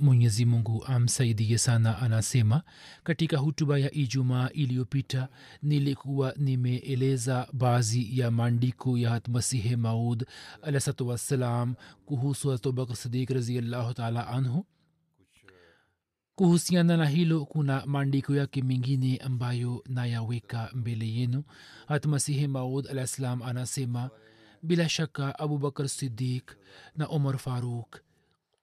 Mwenyezi mungu amsaidie sana anasema katika hutuba ya ijumaa iliyopita nilikuwa nimeeleza baadhi ya maandiko ya hatmasihe maud alahsatu wassalam kuhusu hatobak Sidik raziallahu taala anhu. Kuhusiana na hilo kuna maandiko yake mengine ambayo nayaweka mbele yenu. Hatmasihi maud alah anasema bila shaka abubakar sidik na omar faruk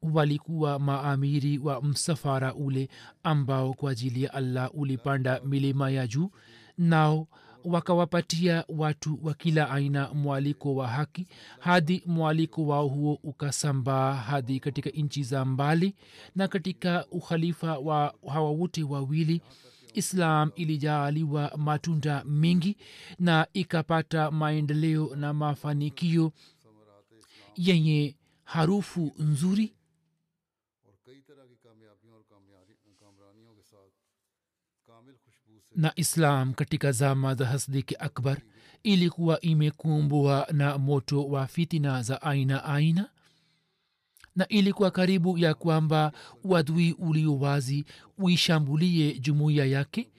walikuwa maamiri wa msafara ule ambao kwa ajili ya allah ulipanda milima ya juu nao wakawapatia watu wa kila aina mwaliko wa haki hadi mwaliko wao huo ukasambaa hadi katika nchi za mbali na katika ukhalifa wa hawa wote wawili islam ilijaaliwa matunda mengi na ikapata maendeleo na mafanikio yenye harufu nzuri na islam katika zama za hasdiki akbar ilikuwa imekumbwa na moto wa fitina za aina aina na ilikuwa karibu ya kwamba uadui ulio wazi uishambulie jumuiya yake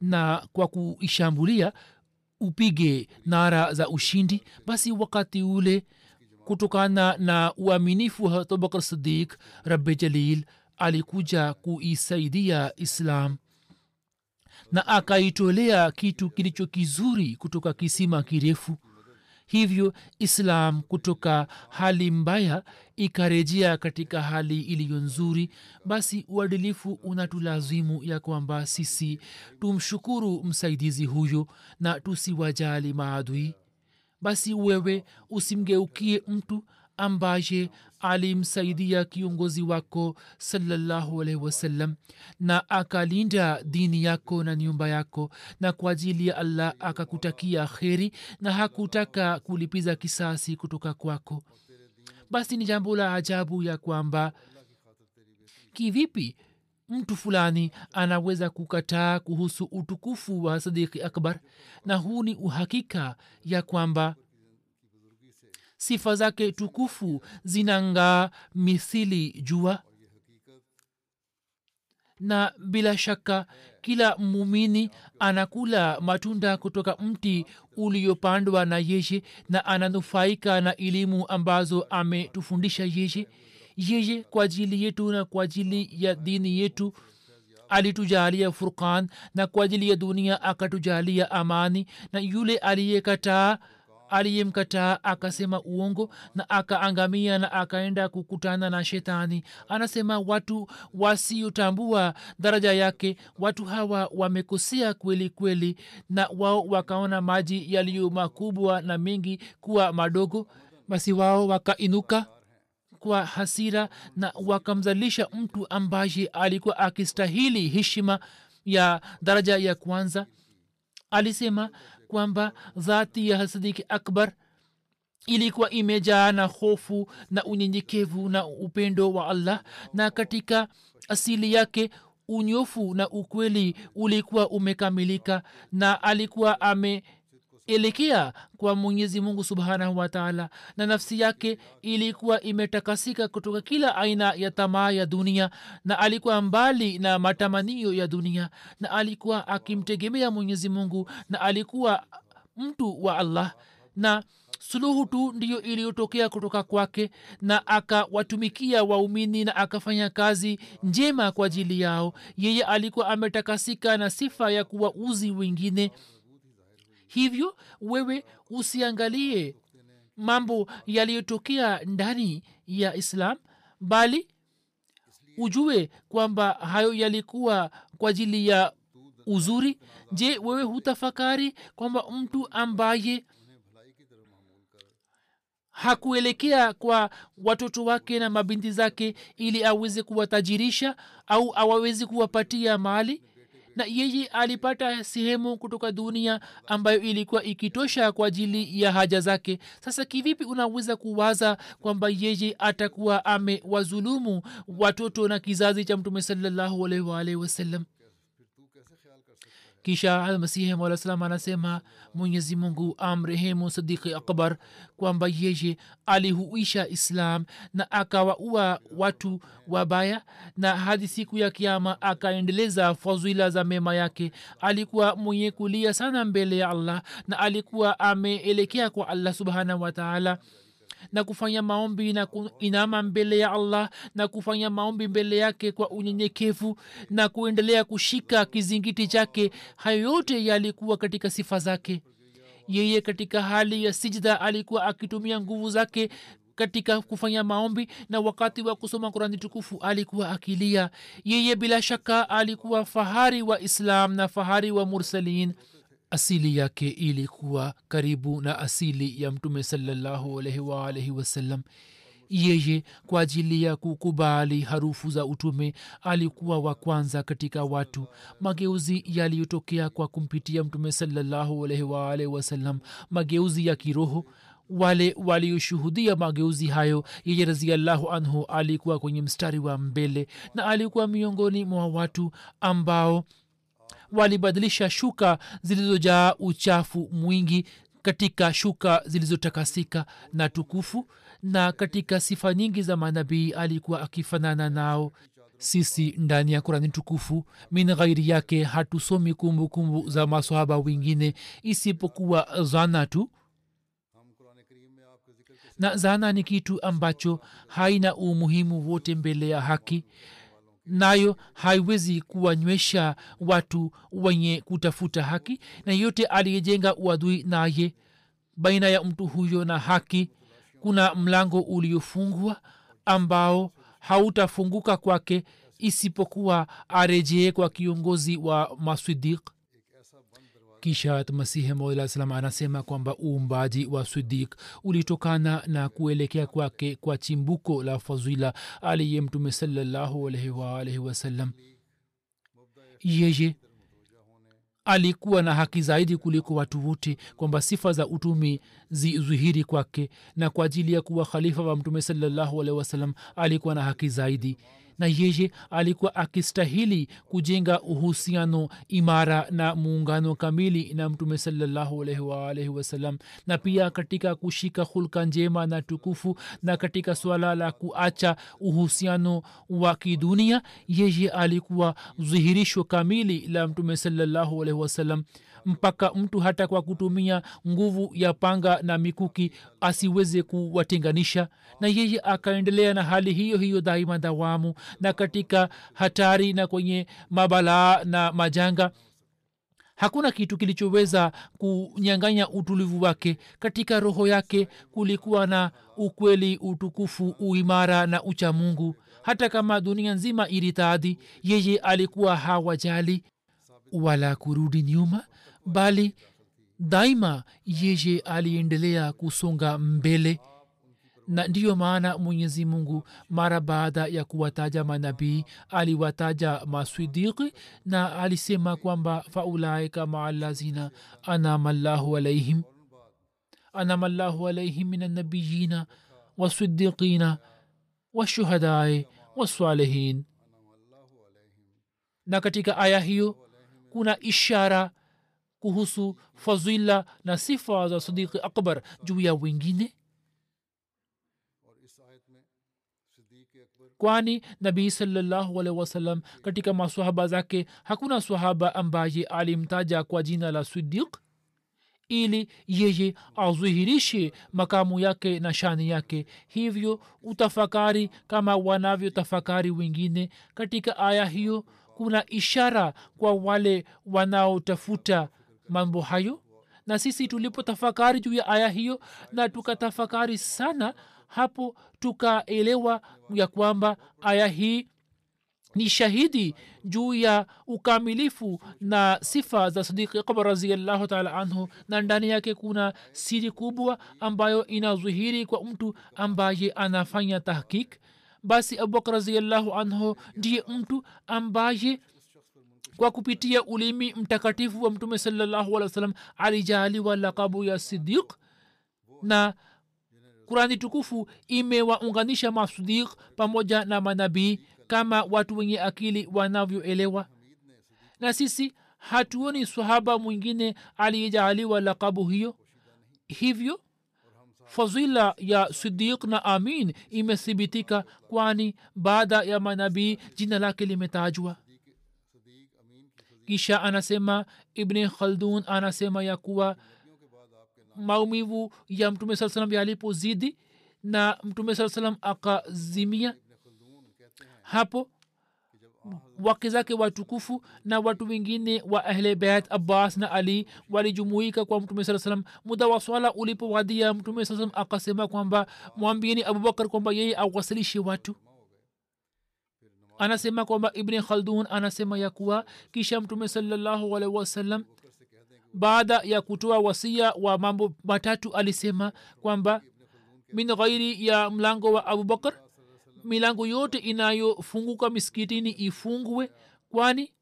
na kwa kuishambulia upige nara za ushindi. Basi wakati ule kutokana na uaminifu wa abubakar sidik rabi jalil alikuja kuisaidia islam na akaitolea kitu kilicho kizuri kutoka kisima kirefu. Hivyo islam kutoka hali mbaya ikarejea katika hali iliyo nzuri. Basi uadilifu unatulazimu ya kwamba sisi tumshukuru msaidizi huyo na tusiwajali maadui. Basi wewe usimgeukie mtu ambaye alimsaidia kiongozi wako salallahu alaihi wasallam na akalinda dini yako na nyumba yako na kwa ajili ya allah akakutakia kheri na hakutaka kulipiza kisasi kutoka kwako. Basi ni jambo la ajabu ya kwamba kivipi mtu fulani anaweza kukataa kuhusu utukufu wa sadiki akbar na huu ni uhakika ya kwamba sifa zake tukufu zinangaa mithili jua. Na bila shaka kila mumini anakula matunda kutoka mti uliopandwa na yeye na ananufaika na elimu ambazo ametufundisha yeye yeye kwa ajili yetu na kwa ajili ya dini yetu alitujalia furqan na kwa ajili ya dunia akatujalia amani na yule aliyekataa aliyemkataa akasema uongo na akaangamia na akaenda kukutana na shetani. Anasema watu wasiotambua daraja yake watu hawa wamekosea kweli kweli na wao wakaona maji yaliyo makubwa na mengi kuwa madogo. Basi wao wakainuka kwa hasira na wakamzalisha mtu ambaye alikuwa akistahili heshima ya daraja ya kwanza. Alisema kwamba dhati ya hasadiki akbar ilikuwa imejaa na hofu na unyenyekevu na upendo wa allah na katika asili yake unyofu na ukweli ulikuwa umekamilika na alikuwa ame kuelekea kwa mwenyezi mungu subhanahu wataala na nafsi yake ilikuwa imetakasika kutoka kila aina ya tamaa ya dunia na alikuwa mbali na matamanio ya dunia na alikuwa akimtegemea mwenyezi mungu na alikuwa mtu wa allah. Na suluhu tu ndiyo iliyotokea kutoka kwake na akawatumikia waumini na akafanya kazi njema kwa ajili yao. Yeye alikuwa ametakasika na sifa ya kuwa uzi wengine hivyo wewe usiangalie mambo yaliyotokea ndani ya islam bali ujue kwamba hayo yalikuwa kwa ajili ya uzuri. Je wewe hutafakari kwamba mtu ambaye hakuelekea kwa watoto wake na mabinti zake ili aweze kuwatajirisha au awawezi kuwapatia mali na yeye alipata sehemu kutoka dunia ambayo ilikuwa ikitosha kwa ajili ya haja zake. Sasa kivipi unaweza kuwaza kwamba yeye atakuwa amewazulumu watoto na kizazi cha mtume salallahu alaihi waalihi wasallam kisha masihi mola salam anasema mwenyezi mungu amrehemu sadiki akbar kwamba yeye alihuisha islam na akawaua watu wabaya na hadi siku ya kiama akaendeleza fadhila za mema yake. Alikuwa mwenye kulia sana mbele ya allah na alikuwa ameelekea kwa allah subhanahu wataala na kufanya maombi na kuinama mbele ya allah na kufanya maombi mbele yake kwa unyenyekevu na kuendelea kushika kizingiti chake. Hayo yote yalikuwa katika sifa zake. Yeye katika hali ya sijda alikuwa akitumia nguvu zake katika kufanya maombi na wakati wa kusoma kurani tukufu alikuwa akilia. Yeye bila shaka alikuwa fahari wa islam na fahari wa mursalin asili yake ilikuwa karibu na asili ya mtume waalaihi wasallam yeye kwa ajili ya kukubali harufu za utume alikuwa wa kwanza katika watu. Mageuzi yaliyotokea kwa kumpitia mtume waalaihi wasallam mageuzi ya kiroho wale walioshuhudia mageuzi hayo yeye raziallahu anhu alikuwa kwenye mstari wa mbele na alikuwa miongoni mwa watu ambao walibadilisha shuka zilizojaa uchafu mwingi katika shuka zilizotakasika na tukufu na katika sifa nyingi za manabii alikuwa akifanana nao. Sisi ndani ya kurani tukufu min ghairi yake hatusomi kumbukumbu kumbu za masahaba wengine isipokuwa zana tu. Na zana ni kitu ambacho haina umuhimu wote mbele ya haki nayo haiwezi kuwanywesha watu wenye kutafuta haki na yote aliyejenga uadui naye baina ya mtu huyo na haki kuna mlango uliofungwa ambao hautafunguka kwake isipokuwa arejee kwa kiongozi wa maswidik kisha masihi maula salam anasema kwamba uumbaji wa sidik ulitokana na kuelekea kwake kwa chimbuko la fadhila aliye mtume salallahu wasalam yeye alikuwa na haki zaidi kuliko watu wote kwamba sifa za utumi zidhihiri kwake na kwa ajili ya kuwa khalifa wa mtume salallahu wasalam alikuwa na haki zaidi na yeye alikuwa akistahili kujenga uhusiano imara na muungano kamili na mtume salallahu wasalam na pia katika kushika hulka njema na tukufu na katika swala la kuacha uhusiano wa kidunia yeye alikuwa dhihirisho kamili la mtume salallahu alaihi wasallam mpaka mtu hata kwa kutumia nguvu ya panga na mikuki asiweze kuwatenganisha. Na yeye akaendelea na hali hiyo hiyo daima dawamu na katika hatari na kwenye mabalaa na majanga. Hakuna kitu kilichoweza kunyanganya utulivu wake. Katika roho yake kulikuwa na ukweli utukufu uimara na uchamungu. Hata kama dunia nzima iritadhi yeye alikuwa hawajali wala kurudi nyuma bali daima yeye aliendelea kusonga mbele. Na ndiyo maana mwenyezi mungu mara baada ya kuwataja manabii aliwataja maswidiki na alisema kwamba faulaika maa lazina anama llahu alaihim anama llahu alaihim min annabiyina wasidikina washuhadai wasalihin na katika aya hiyo kuna ishara kuhusu fazila na sifa za sadiqi akbar juu ya wengine? Kwani nabii salllahu wasalam katika masahaba zake hakuna swahaba ambaye alimtaja kwa jina la sidiq ili yeye azuhirishe makamu yake na shani yake. Hivyo utafakari kama wanavyotafakari wengine katika aya hiyo. Kuna ishara kwa wale wanaotafuta mambo hayo? Na sisi tulipotafakari juu ya aya hiyo na tukatafakari sana hapo tukaelewa ya kwamba aya hii ni shahidi juu ya ukamilifu na sifa za sadiki akbar raziallahu taala anhu na ndani yake kuna siri kubwa ambayo inadhihiri kwa mtu ambaye anafanya tahkik basi abubakar raziallahu anhu ndiye mtu ambaye kwa kupitia ulimi mtakatifu wa mtume salallahu alih alijaaliwa lakabu ya sidiq na kurani tukufu imewaunganisha masudiq pamoja na manabii kama watu wenye akili wanavyoelewa. Na sisi hatuoni sahaba mwingine aliyejaaliwa lakabu hiyo. Hivyo fadhila ya sidiq na amin imethibitika kwani baada ya manabii jina lake limetajwa kisha anasema ibni khaldun anasema ya kuwa maumivu ya mtume saa salam yalipozidi na mtume saa salam akazimia hapo wake zake watukufu na watu wengine wa ahle beit abbas na ali walijumuika kwa mtume saa salam muda wa swala ulipowadia mtume saa salam akasema kwamba mwambieni abubakar kwamba yeye awasilishe watu anasema kwamba ibni khaldun anasema ya kuwa kisha mtume salllahu alaihi wasallam baada ya kutoa wasia wa mambo matatu alisema kwamba min ghairi ya mlango wa abubakar milango yote inayofunguka miskitini ifungwe kwani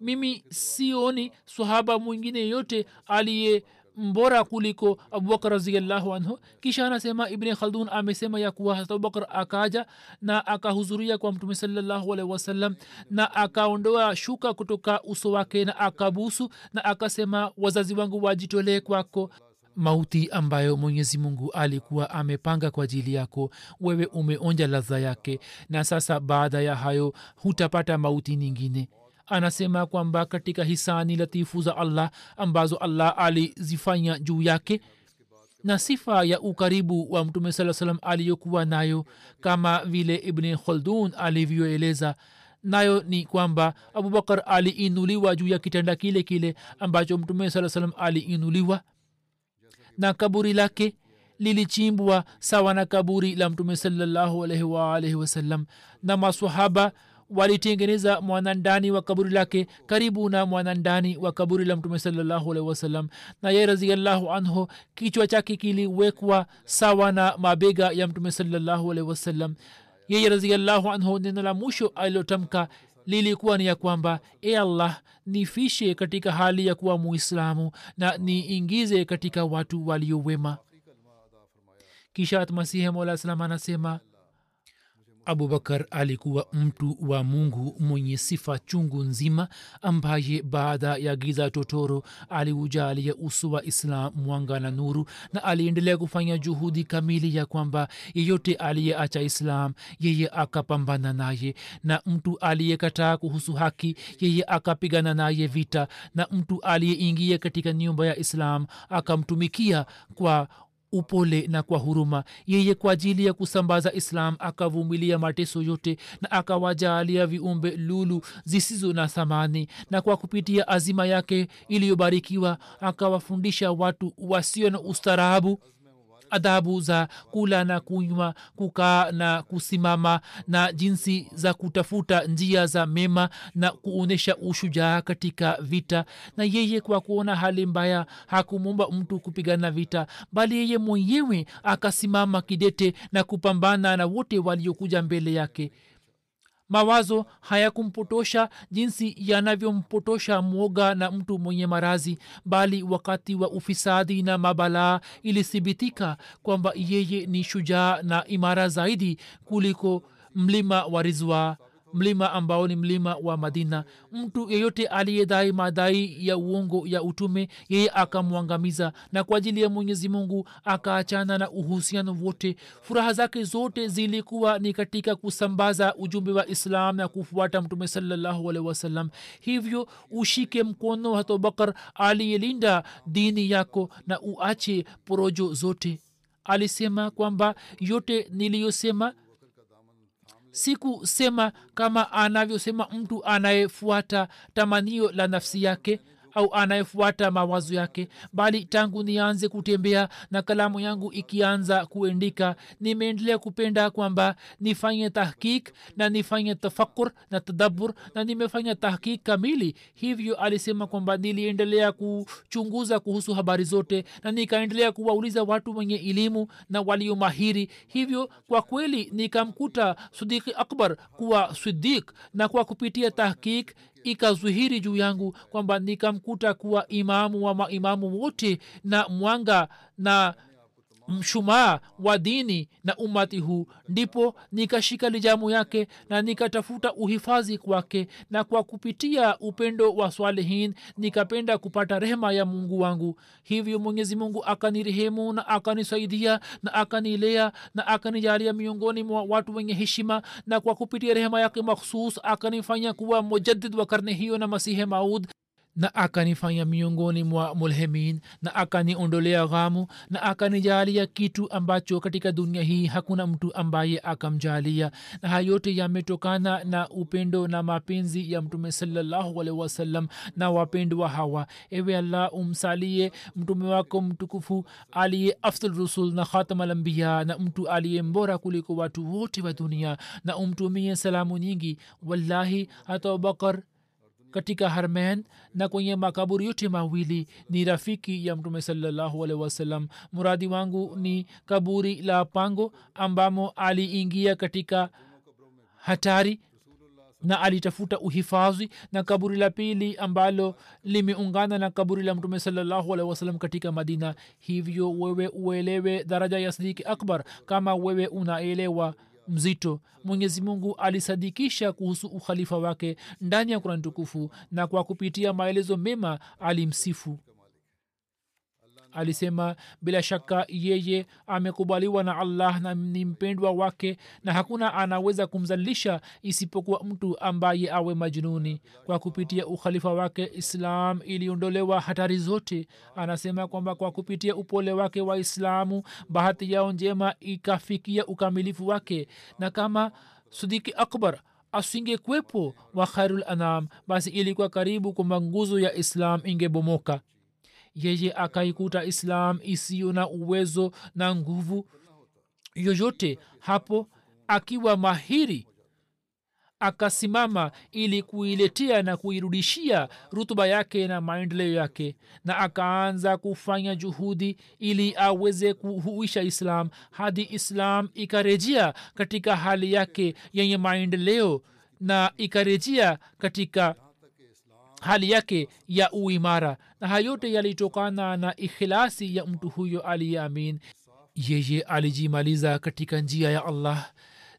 mimi sioni swahaba mwingine yote aliye mbora kuliko abubakar raziallahu anhu. Kisha anasema ibni khaldun amesema ya kuwa harat abubakar akaja na akahudhuria kwa mtume salallahu alaihi wasallam na akaondoa shuka kutoka uso wake na akabusu na akasema wazazi wangu wajitolee kwako. Mauti ambayo mwenyezi mungu alikuwa amepanga kwa ajili yako wewe umeonja ladha yake. Na sasa baada ya hayo hutapata mauti nyingine anasema kwamba katika hisani latifu za allah ambazo allah alizifanya juu yake na sifa ya ukaribu wa mtume saa salam aliyokuwa nayo kama vile ibni khaldun alivyoeleza nayo ni kwamba abubakar aliinuliwa juu ya kitanda kile kile ambacho mtume saa salam aliinuliwa na kaburi lake lilichimbwa sawa na kaburi la mtume salallahu alaihi waalaihi wasallam. Na masahaba walitengeneza mwanandani wa kaburi lake karibu na mwanandani wa kaburi la mtume salallahu alaihi na ye raziallahu anhu kichwa chake kiliwekwa sawa na mabega ya mtume salallahu alaihi wasallam. Yeye raziallahu anhu neno la mwisho alilotamka lilikuwa ni ya kwamba e allah nifishe katika hali ya kuwa muislamu na niingize katika watu waliowema kisha atmasihi mola salam anasema abubakar alikuwa mtu wa mungu mwenye sifa chungu nzima ambaye baada ya giza totoro aliujalia uso wa islam mwanga na nuru na aliendelea kufanya juhudi kamili ya kwamba yeyote aliyeacha islam yeye akapambana naye. Na mtu aliyekataa kuhusu haki yeye akapigana naye vita. Na mtu aliyeingia katika nyumba ya islam akamtumikia kwa upole na kwa huruma. Yeye kwa ajili ya kusambaza islam akavumilia mateso yote na akawajaalia viumbe lulu zisizo na thamani. Na kwa kupitia azima yake iliyobarikiwa akawafundisha watu wasio na ustarahabu adabu za kula na kunywa kukaa na kusimama na jinsi za kutafuta njia za mema na kuonyesha ushujaa katika vita. Na yeye kwa kuona hali mbaya hakumwomba mtu kupigana vita bali yeye mwenyewe akasimama kidete na kupambana na wote waliokuja mbele yake mawazo hayakumpotosha jinsi yanavyompotosha mwoga na mtu mwenye marazi bali wakati wa ufisadi na mabalaa ilithibitika kwamba yeye ni shujaa na imara zaidi kuliko mlima wa rizwa mlima ambao ni mlima wa madina. Mtu yeyote aliyedai madai ya uongo ya utume yeye akamwangamiza na kwa ajili ya mwenyezi mungu akaachana na uhusiano wote. Furaha zake zote zilikuwa ni katika kusambaza ujumbe wa islam na kufuata mtume salallahu alehi wasallam. Hivyo ushike mkono wa abubakar aliyelinda dini yako na uache porojo zote. Alisema kwamba yote niliyosema sikusema kama anavyosema mtu anayefuata tamanio la nafsi yake au anayefuata mawazo yake bali tangu nianze kutembea na kalamu yangu ikianza kuendika nimeendelea kupenda kwamba nifanye tahkik na nifanye tafakur na tadabur na nimefanya tahkik kamili. Hivyo alisema kwamba niliendelea kuchunguza kuhusu habari zote na nikaendelea kuwauliza watu wenye elimu na waliomahiri hivyo kwa kweli nikamkuta sidiki akbar kuwa sidik na kwa kupitia tahkik ikazwihiri juu yangu kwamba nikamkuta kuwa imamu wa maimamu wote na mwanga na mshumaa wa dini na umati huu. Ndipo nikashika lijamu yake na nikatafuta uhifadhi kwake na kwa kupitia upendo wa swalihin nikapenda kupata rehema ya mungu wangu. Hivyo mwenyezi mungu akanirehemu na akanisaidia na akanilea na akanijalia miongoni mwa watu wenye heshima na kwa kupitia rehema yake makhsus akanifanya kuwa mujadid wa karne hiyo na masihe maud na akanifanya miongoni mwa mulhemin na akaniondolea ghamu na akanijalia kitu ambacho katika dunia hii hakuna mtu ambaye akamjalia. Na haya yote yametokana na upendo na mapenzi ya mtume salallahu alehi wasallam na wapendwa hawa. Ewe allah umsalie mtume wako mtukufu aliye afdal rusul na khatam alambiya na mtu aliye mbora kuliko watu wote wa dunia. Na umtumie salamu nyingi. Wallahi hata abubakar katika harmen na kwenye makaburi yote mawili ni rafiki ya mtume salallahu alehi muradi wangu ni kaburi la pango ambamo aliingia katika hatari na alitafuta uhifadhi na kaburi la pili ambalo limeungana na kaburi la mtume salallahu alehi katika madina. Hivyo wewe uelewe daraja ya sidiki akbar. Kama wewe unaelewa mzito. Mwenyezi mungu alisadikisha kuhusu ukhalifa wake ndani ya kurani tukufu na kwa kupitia maelezo mema alimsifu alisema bila shaka yeye amekubaliwa na allah na ni mpendwa wake na hakuna anaweza kumzalisha isipokuwa mtu ambaye awe majununi kwa kupitia ukhalifa wake islam iliondolewa hatari zote. Anasema kwamba kwa kupitia upole wake wa islamu bahati yao njema ikafikia ukamilifu wake. Na kama sudiki akbar asingekwepo wa khairul anam basi ilikuwa karibu kwamba nguzo ya islam ingebomoka yeye akaikuta islam isiyo na uwezo na nguvu yoyote hapo akiwa mahiri akasimama ili kuiletea na kuirudishia rutuba yake na maendeleo yake na akaanza kufanya juhudi ili aweze kuhuisha islam hadi islam ikarejea katika hali yake yenye maendeleo na ikarejea katika hali yake ya uimara na hayote yalitokana na ikhilasi ya mtu huyo aliyeamin yeye alijimaliza katika njia ya allah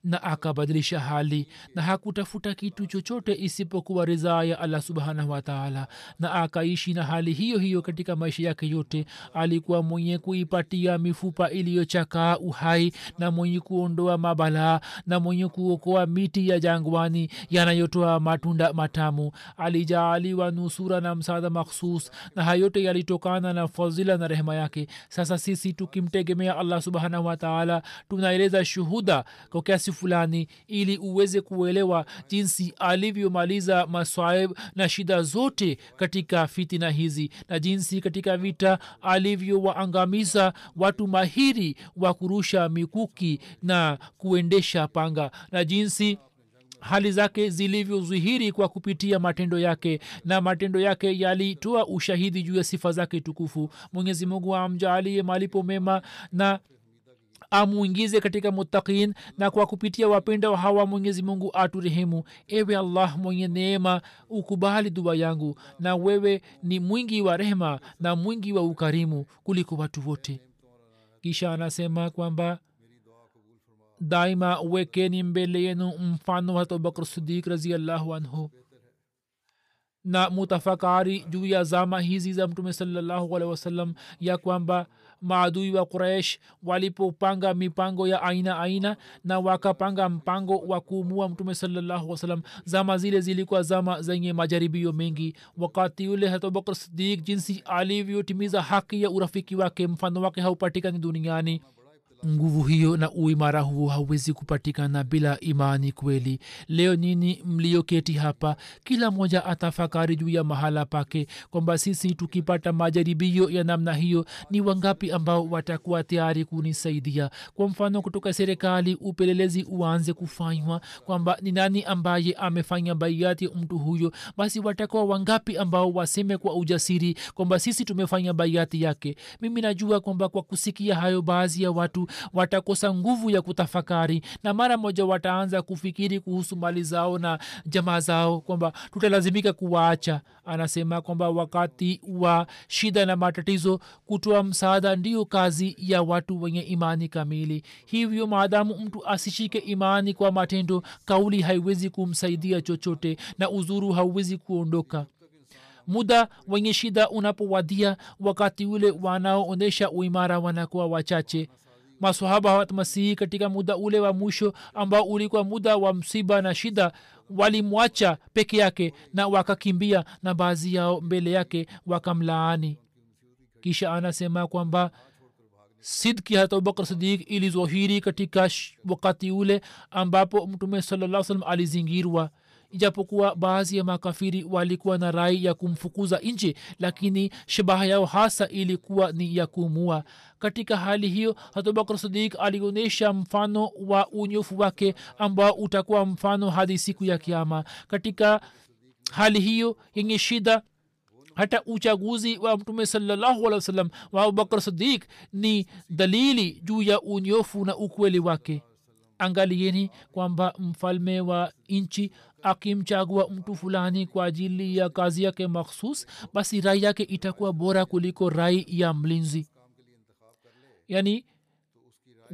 na akabadilisha hali na hakutafuta kitu chochote isipokuwa ridhaa ya allah subhanahu wataala na akaishi na hali hiyo hiyo katika maisha yake yote. Alikuwa mwenye kuipatia mifupa iliyochakaa uhai na mwenye kuondoa mabalaa na mwenye kuokoa miti ya jangwani yanayotoa matunda matamu. Alijaaliwa nusura na msaada makhsus na hayote yalitokana na fadhila na rehema yake. Sasa sisi tukimtegemea allah subhanahu wataala tunaeleza shuhuda kwa kiasi fulani ili uweze kuelewa jinsi alivyomaliza masaib na shida zote katika fitina hizi na jinsi katika vita alivyowaangamiza watu mahiri wa kurusha mikuki na kuendesha panga na jinsi hali zake zilivyodhihiri kwa kupitia matendo yake na matendo yake yalitoa ushahidi juu ya sifa zake tukufu. Mwenyezi mungu amjaalie malipo mema na amwingize katika mutakin na kwa kupitia wapenda wa hawa mwenyezi mungu aturehemu. Ewe allah mwenye neema ukubali dua yangu na wewe ni mwingi wa rehema na mwingi wa ukarimu kuliko watu wote. Kisha anasema kwamba daima wekeni mbele yenu mfano wa abubakr sidik raziallahu anhu. Na mutafakari juu ya zama hizi za mtume salallahu alehi wasallam ya kwamba maadui wa quraish walipopanga mipango ya aina aina na wakapanga mpango wa kuumua mtume salallahu wasalam zama zile zilikuwa zama zenye majaribio mengi. Wakati yule hatubakr sidik jinsi alivyotimiza haki ya urafiki wake mfano wake haupatikani duniani nguvu hiyo na uimara huo hauwezi kupatikana bila imani kweli. Leo nini mlioketi hapa kila mmoja atafakari juu ya mahala pake kwamba sisi tukipata majaribio ya namna hiyo ni wangapi ambao watakuwa tayari kunisaidia? Kwa mfano kutoka serikali upelelezi uanze kufanywa kwamba ni nani ambaye amefanya baiati mtu huyo? Basi watakuwa wangapi ambao waseme kwa ujasiri kwamba sisi tumefanya baiati yake? Mimi najua kwamba kwa kusikia hayo baadhi ya watu watakosa nguvu ya kutafakari na mara moja wataanza kufikiri kuhusu mali zao na jamaa zao kwamba tutalazimika kuwaacha. Anasema kwamba wakati wa shida na matatizo kutoa msaada ndiyo kazi ya watu wenye imani kamili. Hivyo maadamu mtu asishike imani kwa matendo kauli haiwezi kumsaidia chochote na uzuru hauwezi kuondoka. Muda wenye shida unapowadia wakati ule wanaoonyesha uimara wanakuwa wachache masahaba wa katika muda ule wa mwisho ambao ulikuwa muda wa msiba na shida walimwacha peke yake na wakakimbia na baadhi yao mbele yake wakamlaani. Kisha anasema kwamba sidki hata abubakar sidik ilizohiri katika wakati ule ambapo mtume salaa salam alizingirwa ijapokuwa baadhi ya makafiri walikuwa na rai ya kumfukuza nje lakini shabaha yao hasa ilikuwa ni ya kumua katika hali hiyo hatubakr sadik alionyesha mfano wa unyofu wake ambao utakuwa mfano hadi siku ya kiama katika hali hiyo yenye shida hata uchaguzi wa mtume salallahu alehi wasallam wa abubakar sadik ni dalili juu ya unyofu na ukweli wake. Angalieni kwamba mfalme wa nchi akimchagua mtu fulani kwa ajili ya kazi yake makhsus basi rai yake itakuwa bora kuliko rai ya mlinzi. Yani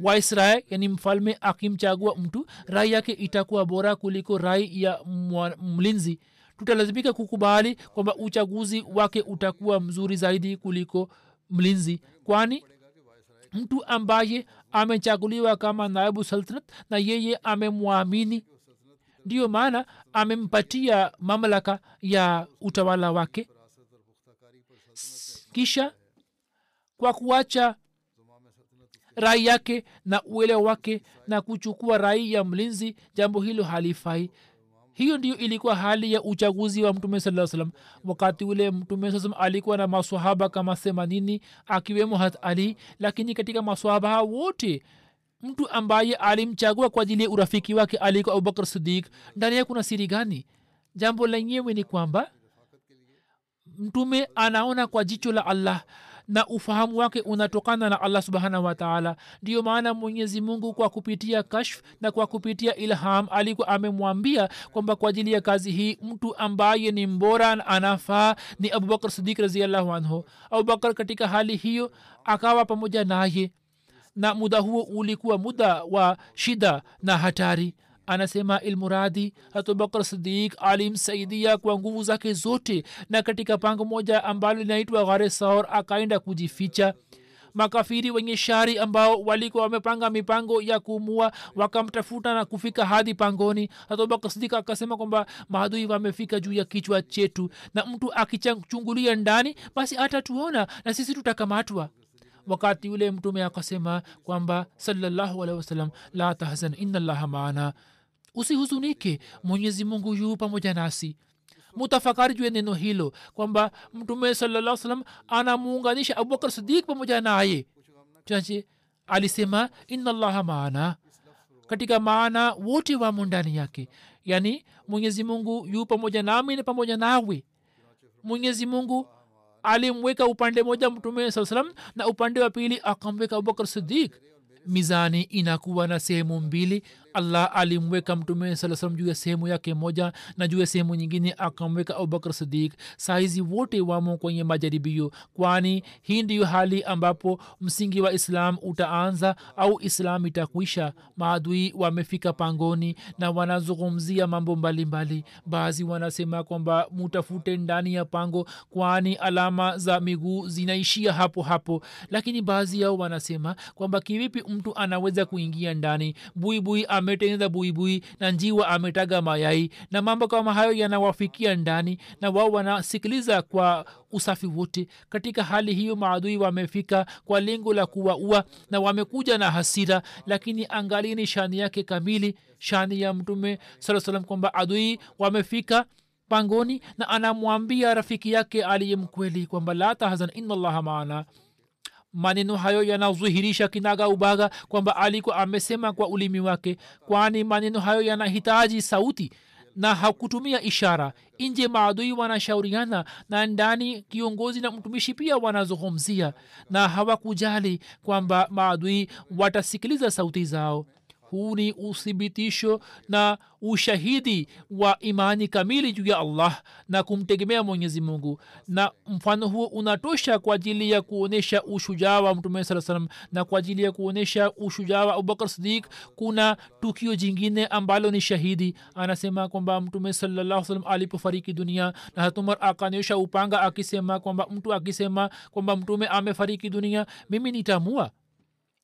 waisrae yani mfalme akimchagua mtu rai yake itakuwa bora kuliko rai ya mlinzi. Tutalazimika kukubali kwamba uchaguzi wake utakuwa mzuri zaidi kuliko mlinzi. Kwani mtu ambaye amechaguliwa kama naibu sultanat na yeye amemwamini ndiyo maana amempatia mamlaka ya utawala wake. Kisha kwa kuacha rai yake na uelewa wake na kuchukua rai ya mlinzi jambo hilo halifai. Hiyo ndio ilikuwa hali ya uchaguzi wa mtume saa salam wakati ule mtume saa alikuwa na maswahaba kama themanini akiwemo hat ali lakini katika maswahaba hao wote mtu ambaye alimchagua kwa ajili ya urafiki wake alikuwa abubakar sidik ndani yake kuna siri gani? Jambo lenyewe ni kwamba mtume anaona kwa jicho la allah na ufahamu wake unatokana na allah subhanahu wataala ndiyo maana mwenyezi mungu kwa kupitia kashf na kwa kupitia ilham alikuwa amemwambia kwamba kwa ajili ya kazi hii mtu ambaye ni mbora anafaa ni abubakar sidik raziallahu anhu. Abubakar katika hali hiyo akawa pamoja naye na muda huo ulikuwa muda wa shida na hatari. Anasema ilmuradi hatubakar sidik alimsaidia kwa nguvu zake zote na katika pango moja ambalo linaitwa ghare saur akaenda kujificha. Makafiri wenye shari ambao walikuwa wamepanga mipango ya kumua wakamtafuta na kufika hadi pangoni. Hatubakar sidik akasema kwamba maadui wamefika juu ya kichwa chetu na mtu akichungulia ndani basi atatuona na sisi tutakamatwa wakati ule mtume akasema kwamba salallahu alehi wasalam la tahzan inallaha maana. Usihuzunike mwenyezi mungu yu pamoja nasi. Mutafakari juu ya neno hilo kwamba mtume salaa salam anamuunganisha abubakar sidik pamoja naye. Chache alisema inallaha maana. Katika maana wote wamo ndani yake. Yaani mwenyezi mungu yu pamoja nami na pamoja nawe. Mwenyezi mungu alimweka upande moja mtume saa salam na upande wa pili akamweka abubakar sidik mizani inakuwa na sehemu mbili allah alimweka mtume saa juu ya sehemu yake moja na juu ya sehemu nyingine akamweka abubakar sidik sahizi wote wamo kwenye majaribio kwani hii ndiyo hali ambapo msingi wa islam utaanza au islam itakwisha. Maadui wamefika pangoni na wanazungumzia mambo mbalimbali. Baadhi wanasema kwamba mutafute ndani ya pango kwani alama za miguu zinaishia hapo hapo. Lakini baadhi yao wanasema kwamba kivipi mtu anaweza kuingia ndani? Buibui ametengeneza buibui na njiwa ametaga mayai na mambo kama hayo yanawafikia ndani na wao wanasikiliza kwa usafi wote. Katika hali hiyo maadui wamefika kwa lengo la kuwaua na wamekuja na hasira. Lakini angalini shani yake kamili shani ya mtume saa salam kwamba adui wamefika pangoni na anamwambia rafiki yake aliye mkweli kwamba la tahzan inallaha maana maneno hayo yanadhihirisha kinaga ubaga kwamba alikuwa amesema kwa ulimi wake kwani maneno hayo yanahitaji sauti na hakutumia ishara. Nje maadui wanashauriana na ndani kiongozi na mtumishi pia wanazungumzia na hawakujali kwamba maadui watasikiliza sauti zao huu ni uthibitisho na ushahidi wa imani kamili juu ya allah na kumtegemea mwenyezi mungu. Na mfano huo unatosha kwa ajili ya kuonyesha ushujaa wa mtume saa salam na kwa ajili ya kuonyesha ushujaa wa abubakar sidik kuna tukio jingine ambalo ni shahidi. Anasema kwamba mtume salallahu salam alipofariki dunia na hatumar akanyosha upanga akisema kwamba mtu akisema kwamba mtume amefariki dunia mimi nitamua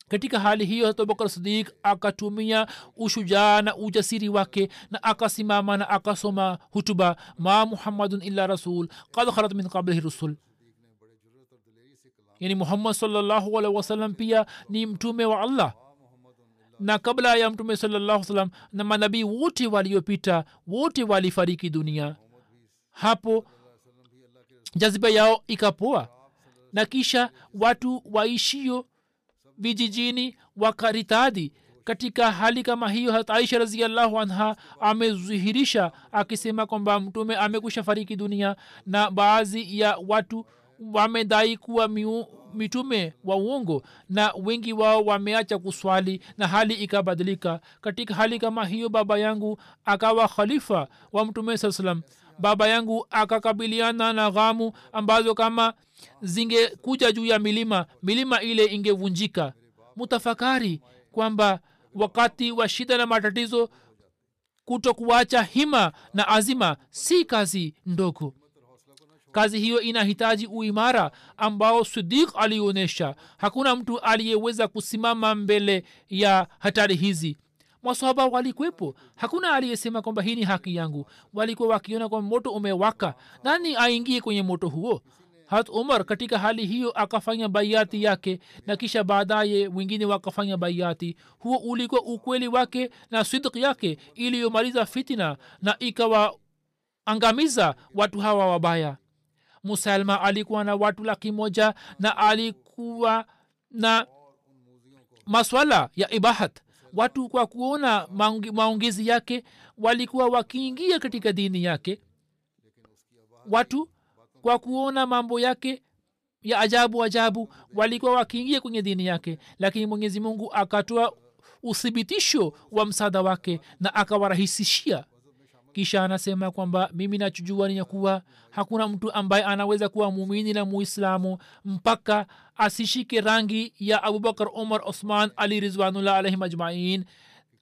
katika hali hiyo abubakar sidik akatumia ushujaa na ujasiri wake na akasimama na akasoma hutuba ma muhammadun illa rasul kad khalat min qablihi rusul. Yani muhammad salllahu alaihi wasallam pia ni mtume wa allah. Na kabla ya mtume salllahu salam na manabii wote waliopita wote walifariki dunia. Hapo jaziba yao ikapoa. Na kisha watu waishio vijijini wakaritadi katika hali kama hiyo aisha raziallahu anha amezihirisha akisema kwamba mtume amekwisha fariki dunia na baadhi ya watu wamedai kuwa mitume wa uongo na wengi wao wameacha kuswali na hali ikabadilika. Katika hali kama hiyo baba yangu akawa khalifa wa mtume saa salam baba yangu akakabiliana na ghamu ambazo kama zingekuja juu ya milima milima ile ingevunjika. Mutafakari kwamba wakati wa shida na matatizo kuto kuacha hima na azima si kazi ndogo. Kazi hiyo inahitaji uimara ambao sidik alionyesha. Hakuna mtu aliyeweza kusimama mbele ya hatari hizi masahaba walikwepo hakuna aliyesema kwamba hii ni haki yangu. Walikuwa wakiona kwamba moto umewaka. Nani aingie kwenye moto huo? Hat umar katika hali hiyo akafanya baiati yake na kisha baadaye wengine wakafanya baiati huo ulikuwa ukweli wake na sidk yake iliyomaliza fitina na ikawaangamiza watu hawa wabaya. Musalma alikuwa na watu laki moja na alikuwa na maswala ya ibahat watu kwa kuona maongezi yake walikuwa wakiingia katika dini yake. Watu kwa kuona mambo yake ya ajabu ajabu walikuwa wakiingia kwenye dini yake. Lakini mwenyezi mungu akatoa uthibitisho wa msaada wake na akawarahisishia kisha anasema kwamba mimi nachujua ni kuwa hakuna mtu ambaye anaweza kuwa muumini na muislamu mpaka asishike rangi ya abubakar umar osman ali rizwanullah alaihim ajmain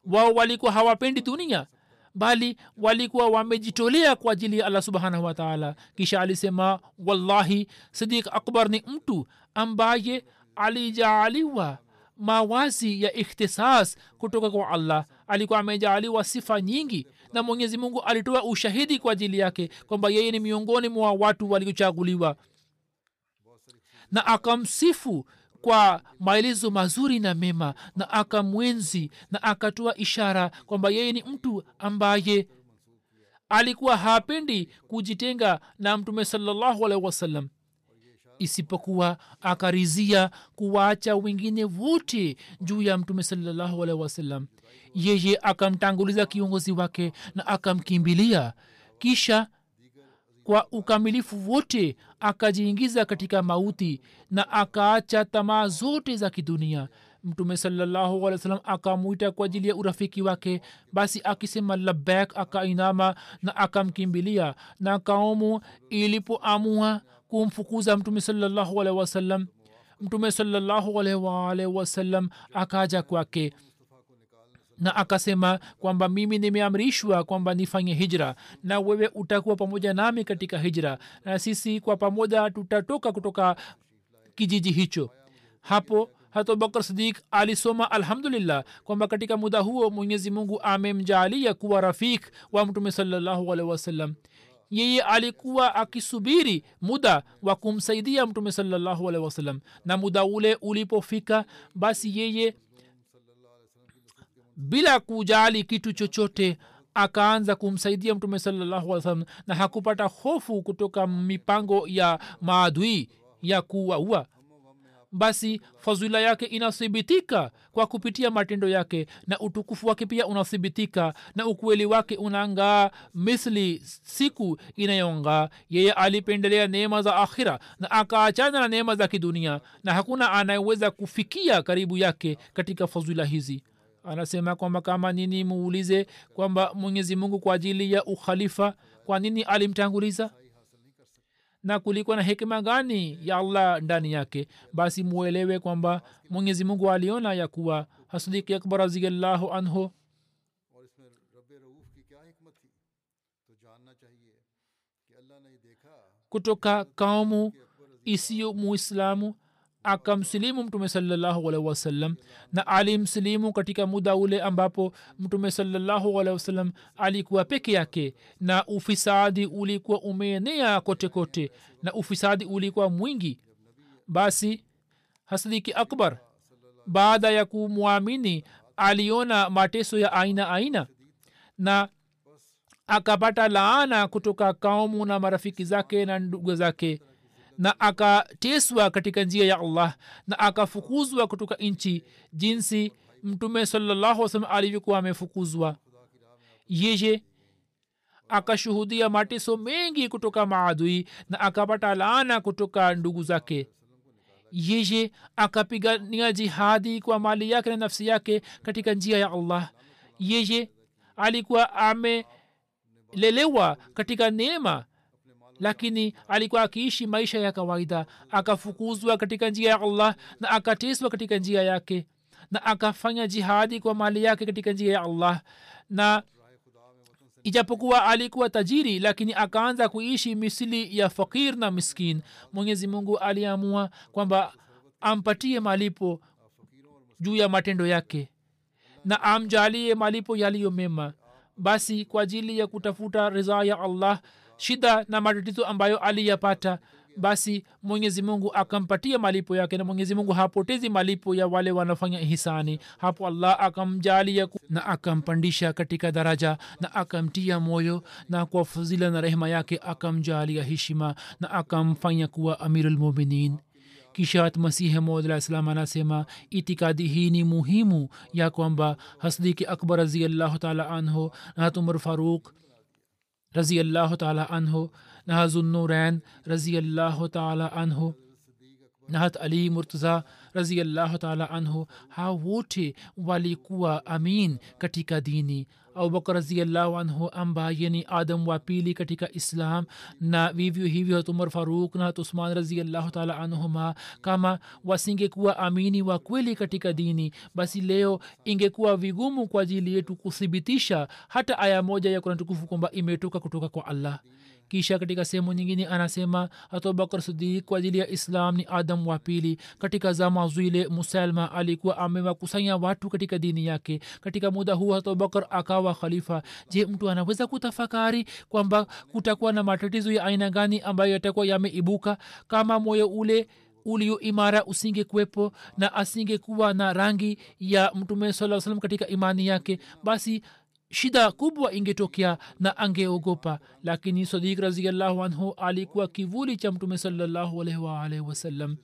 wao walikuwa hawapendi dunia bali walikuwa wamejitolea kwa ajili ya allah subhanahu wataala kisha alisema wallahi sidik akbar ni mtu ambaye alijaaliwa mawazi ya ikhtisas kutoka kwa allah alikuwa amejaaliwa sifa nyingi na mwenyezi mungu alitoa ushahidi kwa ajili yake kwamba yeye ni miongoni mwa watu waliochaguliwa. Na akamsifu kwa maelezo mazuri na mema na akamwenzi na akatoa ishara kwamba yeye ni mtu ambaye alikuwa hapendi kujitenga na mtume salallahu alaihi wasallam. Isipokuwa akarizia kuwaacha wengine wote juu ya mtume salallahu alaihi wasallam yeye akamtanguliza kiongozi wake na akamkimbilia. Kisha kwa ukamilifu wote akajiingiza katika mauti na akaacha tamaa zote za kidunia. Mtume salallahu alih wa sallam akamwita kwa ajili ya urafiki wake basi akisema labek akainama na akamkimbilia na kaumu ilipoamua kumfukuza mtume salallahu wasalam mtume salallahu wasalam akaja kwake na akasema kwamba mimi nimeamrishwa kwamba nifanye hijra na wewe utakuwa pamoja nami katika hijra na sisi kwa pamoja tutatoka kutoka kijiji hicho. Hapo hata abubakar sidik alisoma alhamdulillah kwamba katika muda huo mwenyezi mungu amemjaalia kuwa rafik wa mtume salallahu wasallam. Yeye alikuwa akisubiri muda wa kumsaidia mtume salallahu wasallam na muda ule ulipofika basi yeye bila kujali kitu chochote akaanza kumsaidia mtume salallahu alih salam na hakupata hofu kutoka mipango ya maadui ya kuwaua. Basi fazula yake inathibitika kwa kupitia matendo yake na utukufu wake pia unathibitika na ukweli wake unangaa misli siku inayongaa. Yeye alipendelea neema za akhira na akaachana na neema za kidunia na hakuna anayeweza kufikia karibu yake katika fazula hizi anasema kwamba kama nini muulize kwamba mwenyezi mungu kwa ajili ya ukhalifa kwa nini alimtanguliza? Na kulikuwa na hekima gani ya allah ndani yake? Basi muelewe kwamba mwenyezi mungu aliona ya kuwa hasidiki akbar raziallahu anhu kutoka kaumu isiyo muislamu akamsilimu mtume salallahu alaihi wasallam na alimsilimu katika muda ule ambapo mtume salallahu alaihi wasallam alikuwa peke yake na ufisadi ulikuwa umeenea kote kote na ufisadi ulikuwa mwingi. Basi hasdiki akbar baada ya kumwamini aliona mateso ya aina aina na akapata laana kutoka kaumu na marafiki zake na ndugu zake na akateswa katika njia ya allah na akafukuzwa kutoka nchi jinsi mtume salllahu salam alivyokuwa amefukuzwa. Yeye akashuhudia mateso mengi kutoka maadui na akapata laana kutoka ndugu zake. Yeye akapigania jihadi kwa mali yake na nafsi yake katika njia ya allah. Yeye alikuwa amelelewa katika neema lakini alikuwa akiishi maisha ya kawaida akafukuzwa katika njia ya allah na akateswa katika njia yake na akafanya jihadi kwa mali yake katika njia ya allah. Na ijapokuwa alikuwa tajiri lakini akaanza kuishi misili ya fakir na miskin. Mwenyezi mungu aliamua kwamba ampatie malipo juu ya matendo yake na amjalie malipo yaliyo mema. Basi kwa ajili ya kutafuta ridhaa ya allah shida na matatizo ambayo aliyapata basi mwenyezi mungu akampatia malipo yake na mwenyezi mungu hapotezi malipo ya wale wanafanya hisani hapo allah akamjalia na akampandisha katika daraja na akamtia moyo na kwa fuzila na rehema yake akamjalia heshima na akamfanya kuwa amirulmuminin kishat masihi maudlah salam anasema itikadi hii ni muhimu ya kwamba hasdiki akbar raziallahu taala anhu na hatumar faruk raziallahu taala anhu na hazunnurain raziallahu taala anhu na hat ali murtaza raziallahu taala anhu hao wote walikuwa amin katika dini. Abubakar raziallahu anhu ambaye ni adam wa pili katika islam na vivyo hivyo hatumar faruk na hat raziallahu taala anhuma kama wasingekuwa amini wa kweli katika dini basi leo ingekuwa vigumu kwa ajili yetu kuthibitisha hata aya moja ya kurani tukufu kwamba imetoka kutoka kwa allah kisha katika sehemu nyingine anasema abubakar sidik kwa ajili ya islam ni adam wa pili. Katika zama zile musalma alikuwa amewakusanya watu katika dini yake. Katika muda huu abubakar akawa khalifa. Je mtu anaweza kutafakari kwamba kutakuwa na matatizo ya aina gani ambayo yatakuwa yameibuka? Kama moyo ule ulio imara usingekuwepo na asingekuwa na rangi ya mtume saa salam katika imani yake basi shida kubwa ingetokea na angeogopa. Lakini sadik raziallahu anhu alikuwa kivuli cha mtume salallahu alaihi waalaihi wasallam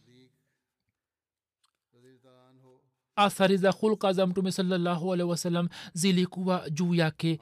athari za hulka za mtume salallahu alaihi wasallam zilikuwa juu yake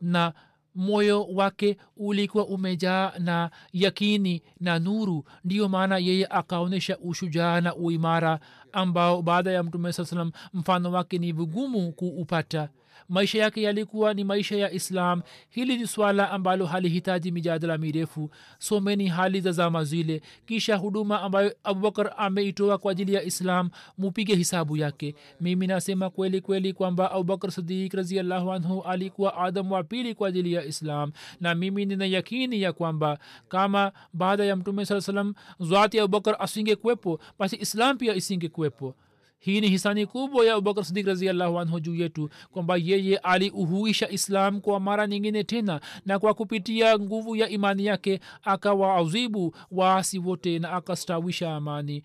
na moyo wake ulikuwa umejaa na yakini na nuru. Ndiyo maana yeye akaonyesha ushujaa na uimara ambao baada ya mtume saa salam mfano wake ni vigumu kuupata maisha yake yalikuwa ni maisha ya islam. Hili ni swala ambalo halihitaji mijadala mirefu. Someni hali za zama zile kisha huduma ambayo abubakar ameitoa kwa ajili ya islam mupige hisabu yake. Mimi nasema kweli kweli kwamba abubakar sidik raziallahu anhu alikuwa adam wa pili kwa ajili ya islam. Na mimi nina yakini ya kwamba kama baada ya mtume saa salam zwati abubakar asingekuwepo basi islam pia isingekuwepo hii ni hisani kubwa ya abubakar sidik raziallahu anhu juu yetu kwamba yeye aliuhuisha islam kwa mara nyingine tena na kwa kupitia nguvu ya imani yake akawaazibu waasi wote na akastawisha amani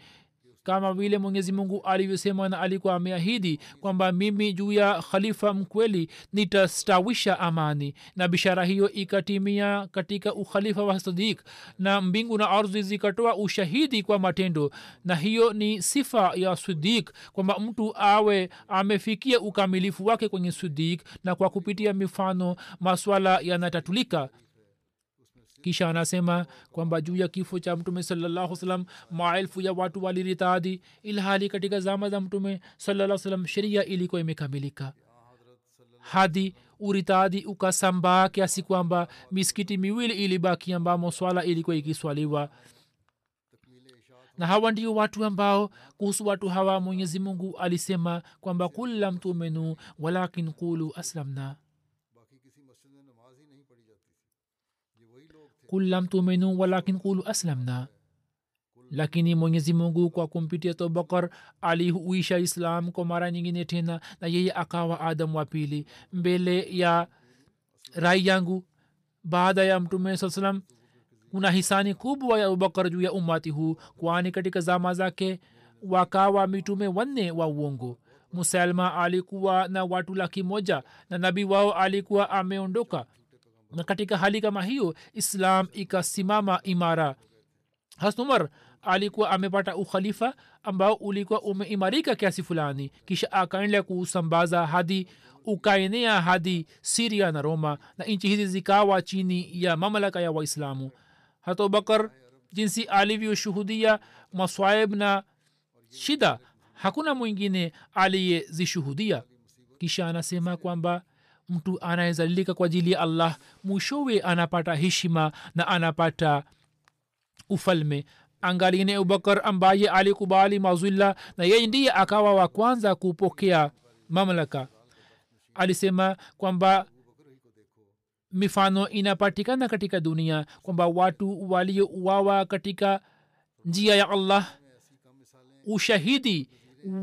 kama vile mwenyezi mungu alivyosema na alikuwa ameahidi kwamba mimi juu ya khalifa mkweli nitastawisha amani. Na bishara hiyo ikatimia katika ukhalifa wa sadik na mbingu na ardhi zikatoa ushahidi kwa matendo. Na hiyo ni sifa ya sidik kwamba mtu awe amefikia ukamilifu wake kwenye sidik na kwa kupitia mifano maswala yanatatulika kisha anasema kwamba juu ya kifo cha mtume salallahu salam maelfu ya watu waliritadi ilhali katika zama za mtume salaa sheria ilikuwa imekamilika. Hadi uritadi ukasambaa kiasi kwamba misikiti miwili ilibaki ambamo swala ilikuwa ikiswaliwa. Na hawa ndio watu ambao kuhusu watu hawa mwenyezi mungu alisema kwamba kul lam walakin qulu aslamna kul lam tumenu walakin kulu aslamna. Lakini mwenyezi mungu kwa kumpitia tobakar alihuisha islam kwa mara nyingine tena na yeye akawa adam wa pili. Mbele ya rai yangu baada ya mtume saa salam kuna hisani kubwa ya abubakar juu ya umati huu kwani katika zama zake wakawa mitume wanne wa uongo. Musalma alikuwa na watu laki moja na nabii wao alikuwa ameondoka na katika hali kama hiyo islam ikasimama imara. Hasnumar alikuwa amepata ukhalifa ambao ulikuwa umeimarika kiasi fulani. Kisha akaendelea kuusambaza hadi ukaenea hadi siria na roma na nchi hizi zikawa chini ya mamlaka ya waislamu. Hata abubakar jinsi alivyoshuhudia maswaib na shida hakuna mwingine aliyezishuhudia. Kisha anasema kwamba mtu anayezalilika kwa ajili ya allah mwishowe anapata heshima na anapata ufalme. Angalini abubakar ambaye alikubali mazwilla na yeye ndiye akawa wa kwanza kupokea mamlaka. Alisema kwamba mifano inapatikana katika dunia kwamba watu waliouawa katika njia ya allah ushahidi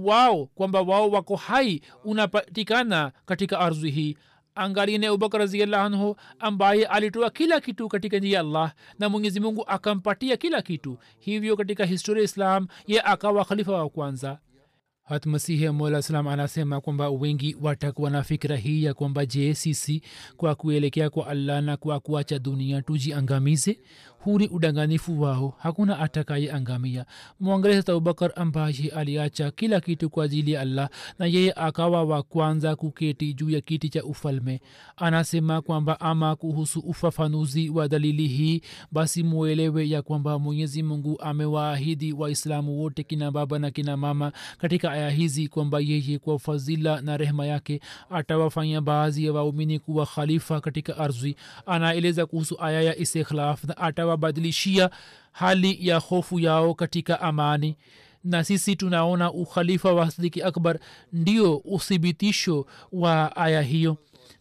wao kwamba wao wako hai unapatikana katika ardhi hii angalini abubakar raziallahu anhu ambaye alitoa kila kitu katika njia ya allah na mwenyezi mungu akampatia kila kitu. Hivyo katika historia islam ye akawa khalifa wa kwanza. Hatmasihi mola salam anasema kwamba wengi watakuwa na fikira hii ya kwamba je sisi kwa kuelekea kwa allah na kwa kuacha dunia tujiangamize huu ni udanganifu wao. Hakuna atakaye angamia. Mwangalia abubakar ambaye aliacha kila kitu kwa ajili ya allah na yeye akawa wa kwanza kuketi juu ya kiti cha ufalme. Anasema kwamba ama kuhusu ufafanuzi wa dalili hii basi mwelewe ya kwamba mwenyezi mungu amewaahidi waislamu wote kina baba na kina mama katika aya hizi kwamba yeye kwa fadhila na rehema yake atawafanya baadhi ya waumini kuwa khalifa katika ardhi. Anaeleza kuhusu aya ya istikhlaf na atawabadilishia hali ya hofu yao katika amani. Na sisi tunaona ukhalifa wa sidiki akbar ndio uthibitisho wa aya hiyo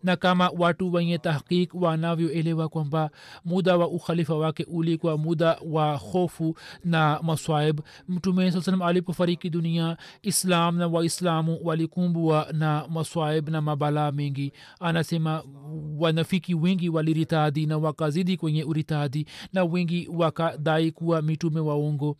na kama watu wenye tahkik wanavyoelewa kwamba muda wa ukhalifa wake ulikuwa muda wa hofu na maswaib mtume saa salam alipofariki dunia islam na waislamu walikumbwa na maswaib na mabalaa mengi. Anasema wanafiki wengi waliritadi na wakazidi kwenye uritadi na wengi wakadai kuwa mitume waongo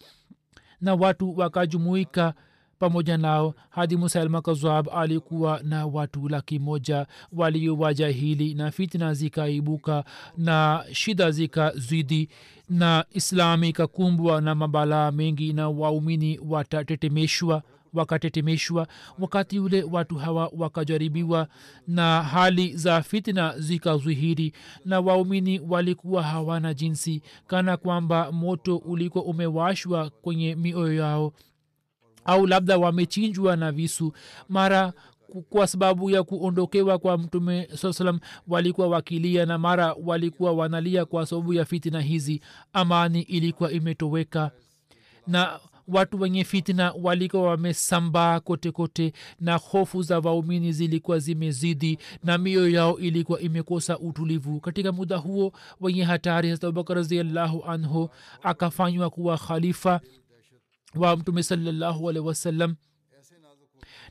na watu wakajumuika pamoja nao hadi musalma kazab alikuwa na watu laki moja. Waliowajahili na fitna zikaibuka na shida zikazidi na islami ikakumbwa na mabalaa mengi na waumini watatetemeshwa wakatetemeshwa. Wakati ule watu hawa wakajaribiwa na hali za fitna zikazwihiri na waumini walikuwa hawana jinsi kana kwamba moto ulikuwa umewashwa kwenye mioyo yao au labda wamechinjwa na visu. Mara kwa sababu ya kuondokewa kwa mtume saa salam walikuwa wakilia na mara walikuwa wanalia kwa sababu ya fitina hizi. Amani ilikuwa imetoweka na watu wenye fitna walikuwa wamesambaa kote kote na hofu za waumini zilikuwa zimezidi na mioyo yao ilikuwa imekosa utulivu. Katika muda huo wenye hatari hata abubakar raziallahu anhu akafanywa kuwa khalifa wa mtume salallahu wasallam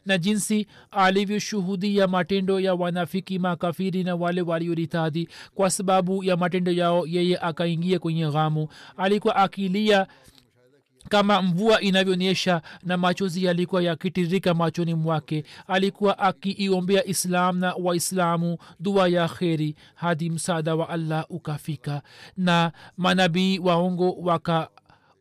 na jinsi alivyoshuhudia matendo ya wanafiki makafiri na wale walioritadhi kwa sababu ya matendo yao yeye akaingia kwenye ghamu. Alikuwa akilia kama mvua inavyonyesha na machozi yalikuwa yakitirika machoni mwake. Alikuwa akiiombea islam na waislamu dua ya kheri hadi msaada wa allah ukafika. Na manabii waongo waka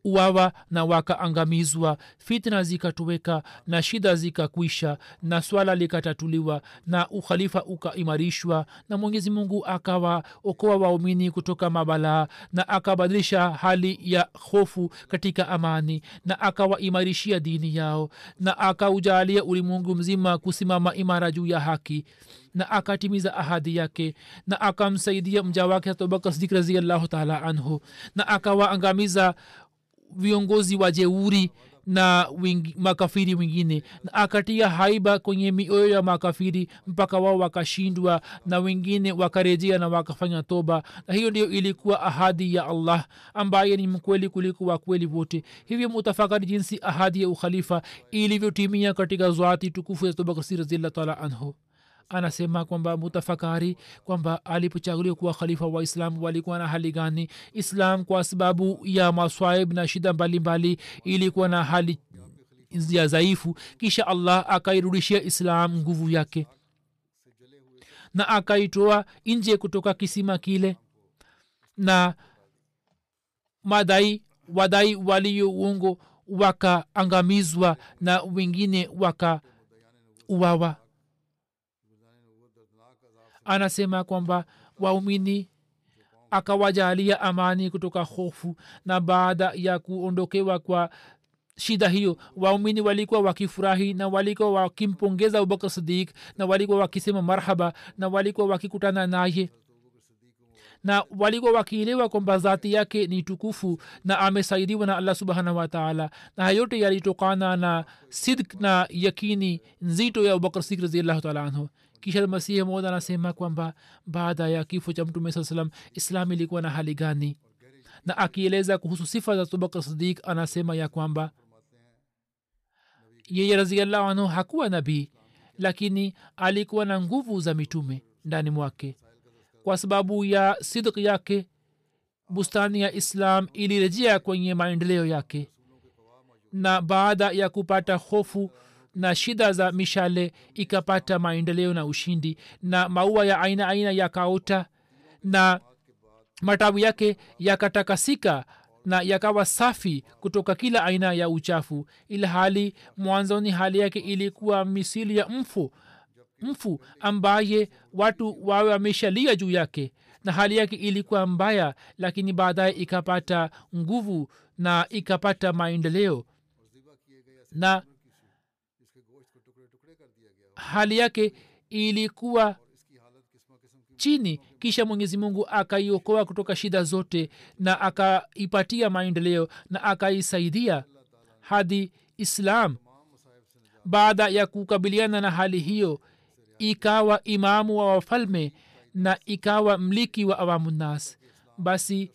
uwawa na wakaangamizwa fitna zikatoweka na shida zikakwisha na swala likatatuliwa na ukhalifa ukaimarishwa na mwenyezi mungu akawaokoa waumini kutoka mabalaa na akabadilisha hali ya hofu katika amani na akawaimarishia dini yao na akaujalia ulimwengu mzima kusimama imara juu ya haki na akatimiza ahadi yake na akamsaidia mja wake abubakar sidik raziallahu taala anhu na akawaangamiza viongozi wa jeuri na wing, makafiri wengine. Na akatia haiba kwenye mioyo ya makafiri mpaka wao wakashindwa na wengine wakarejea na wakafanya toba. Na hiyo ndio ilikuwa ahadi ya allah ambaye ni mkweli kuliko wakweli wote. Hivyo mutafakari jinsi ahadi ya ukhalifa ilivyotimia katika zwati tukufu ya tobakasi razillah taala anhu anasema kwamba mutafakari kwamba alipochaguliwa kuwa khalifa wa islam walikuwa na hali gani? Islam kwa sababu ya maswaib na shida mbalimbali ilikuwa na hali ya dhaifu kisha allah akairudishia islam nguvu yake na akaitoa nje kutoka kisima kile na madai wadai walio uongo wakaangamizwa na wengine wakauawa anasema kwamba waumini akawajalia amani kutoka hofu na baada ya kuondokewa kwa shida hiyo waumini walikuwa wakifurahi na walikuwa wakimpongeza abubakar sidik na walikuwa wakisema marhaba na walikuwa wakikutana naye. Na walikuwa wakielewa kwamba zati yake ni tukufu na amesaidiwa na allah subhanahu wataala na hayote yalitokana na sidk na yakini nzito ya abubakar sidik raziallahu taala anhu kisha masihi moda anasema kwamba baada ya kifo cha mtume saa salam islam ilikuwa na hali gani? Na akieleza kuhusu sifa za abubakar sidik anasema ya kwamba yeye raziallahu anhu hakuwa nabii lakini alikuwa na nguvu za mitume ndani mwake. Kwa sababu ya sidk yake bustani ya islam ilirejea kwenye maendeleo yake. Na baada ya kupata hofu na shida za mishale ikapata maendeleo na ushindi na maua ya aina aina yakaota na matawi yake yakatakasika na yakawa safi kutoka kila aina ya uchafu ila hali mwanzoni hali yake ilikuwa misili ya mfu mfu ambaye watu wawe wameshalia juu yake na hali yake ilikuwa mbaya lakini baadaye ikapata nguvu na ikapata maendeleo. Na hali yake ilikuwa chini. Kisha mwenyezi mungu akaiokoa kutoka shida zote na akaipatia maendeleo na akaisaidia hadi islam. Baada ya kukabiliana na hali hiyo ikawa imamu wa wafalme na ikawa mliki wa awamunas basi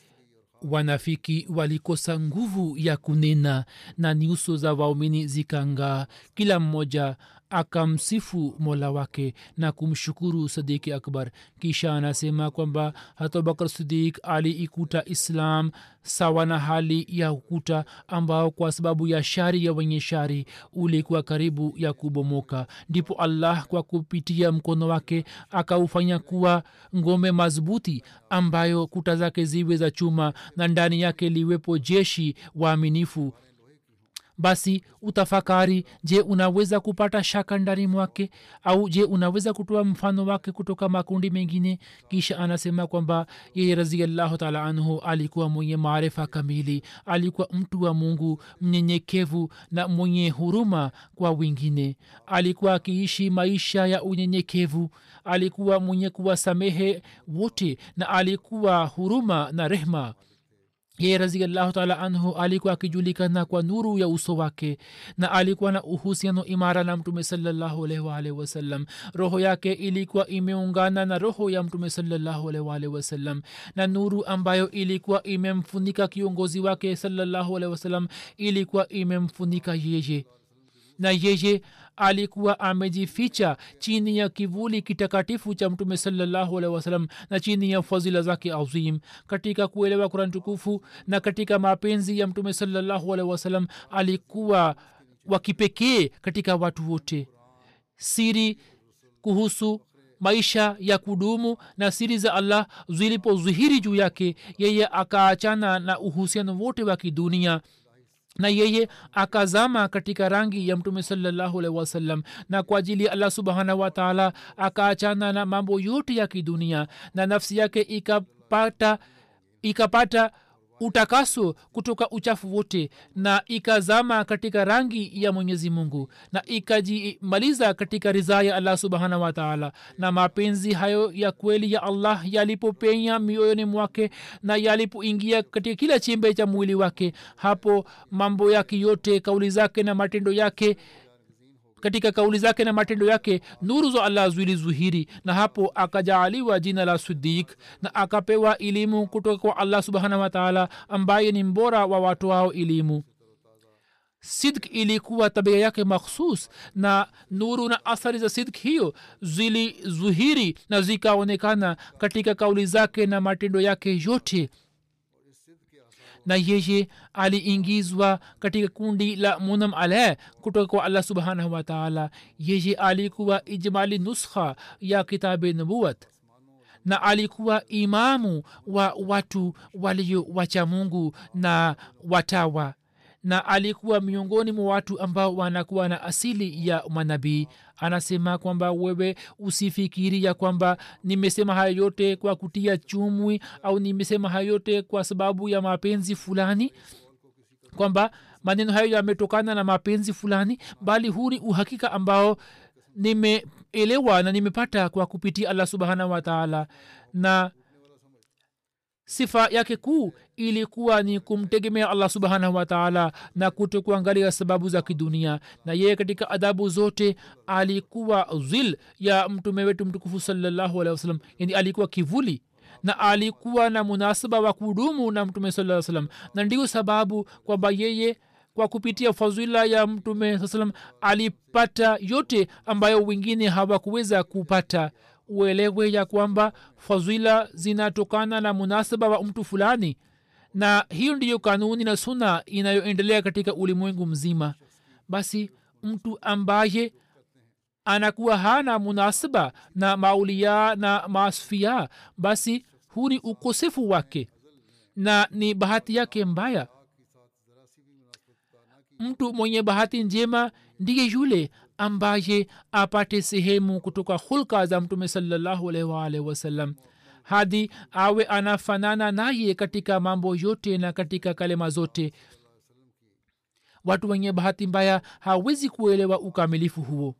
wanafiki walikosa nguvu ya kunena na nyuso za waumini zikangaa. Kila mmoja akamsifu mola wake na kumshukuru sadiki akbar. Kisha anasema kwamba hata abubakar sidik aliikuta islam sawa na hali ya ukuta ambao kwa sababu ya shari ya wenye shari ulikuwa karibu ya kubomoka. Ndipo allah kwa kupitia mkono wake akaufanya kuwa ngome madhubuti ambayo kuta zake ziwe za chuma na ndani yake liwepo jeshi waaminifu basi utafakari je unaweza kupata shaka ndani mwake? Au je unaweza kutoa mfano wake kutoka makundi mengine? Kisha anasema kwamba yeye raziallahu taala anhu alikuwa mwenye maarifa kamili. Alikuwa mtu wa mungu mnyenyekevu na mwenye huruma kwa wengine. Alikuwa akiishi maisha ya unyenyekevu. Alikuwa mwenye kuwasamehe wote na alikuwa huruma na rehma yeye raziallahu taala anhu alikuwa akijulikana kwa nuru ya uso wake na alikuwa na uhusiano imara na mtume salllahualwalh wasallam roho yake ilikuwa imeungana na roho ya mtume salllahualwalh wasallam na nuru ambayo ilikuwa imemfunika kiongozi wake salllahualh ilikuwa imemfunika yeye na yeye alikuwa amejificha chini ya kivuli kitakatifu cha mtume salallahu wasalam na chini ya fadhila zake azim. Katika kuelewa kurani tukufu na katika mapenzi ya mtume salallahu wasalam alikuwa wa kipekee katika watu wote. Siri kuhusu maisha ya kudumu na siri za allah zilipozihiri juu yake yeye akaachana na uhusiano wote wa kidunia na yeye akazama katika rangi ya mtume wasallam na kwa ajili ya allah subhanahu wataala akaachana na mambo yote ya kidunia na nafsi yake ikapata ikapata utakaso kutoka uchafu wote na ikazama katika rangi ya mwenyezi mungu na ikajimaliza katika ridhaa ya allah subhanahu wataala na mapenzi hayo ya kweli ya allah yalipopenya mioyoni mwake na yalipoingia katika kila chembe cha mwili wake hapo mambo yake yote kauli zake na matendo yake katika kauli zake na matendo yake nuru za allah zilizuhiri na hapo akajaaliwa jina la sidik na akapewa elimu kutoka kwa allah subhanahu wataala ambaye ni mbora wa watu wao elimu. Sidk ilikuwa tabia yake makhsus na nuru na athari za sidk hiyo zilizuhiri na zikaonekana katika kauli zake na matendo yake yote na yeye aliingizwa katika kundi la munam aleh kutoka kwa allah subhanahu wataala yeye alikuwa ijmali nuskha ya kitabe nubuwat. Na alikuwa imamu wa watu walio wacha mungu na watawa. Na alikuwa miongoni mwa watu ambao wanakuwa na asili ya manabii anasema kwamba wewe usifikiri ya kwamba nimesema hayo yote kwa kutia chumwi au nimesema hayo yote kwa sababu ya mapenzi fulani. Kwamba maneno hayo yametokana na mapenzi fulani bali huu ni uhakika ambao nimeelewa na nimepata kwa kupitia allah subhanahu wataala na sifa yake kuu ilikuwa ni kumtegemea allah subhanahu wataala na kuto kuangalia sababu za kidunia. Na yeye katika adabu zote alikuwa zil ya mtume wetu mtukufu salallahu alehi yani alikuwa kivuli na alikuwa na munasaba wa kudumu na mtume saa salam na ndio sababu kwamba yeye kwa kupitia fadhila ya mtume saa salam alipata yote ambayo wengine hawakuweza kupata uelewe ya kwamba fadhila zinatokana na munasaba wa mtu fulani na hiyo ndiyo kanuni na suna inayoendelea katika ulimwengu mzima. Basi mtu ambaye anakuwa hana munasaba na maulia na masfia basi huu ni ukosefu wake na ni bahati yake mbaya. Mtu mwenye bahati njema ndiye yule ambaye apate sehemu kutoka hulka za mtume salllahualwalh wasallam hadi awe anafanana naye katika mambo yote na katika kalema zote. Watu wenye bahati mbaya hawezi kuelewa ukamilifu huo.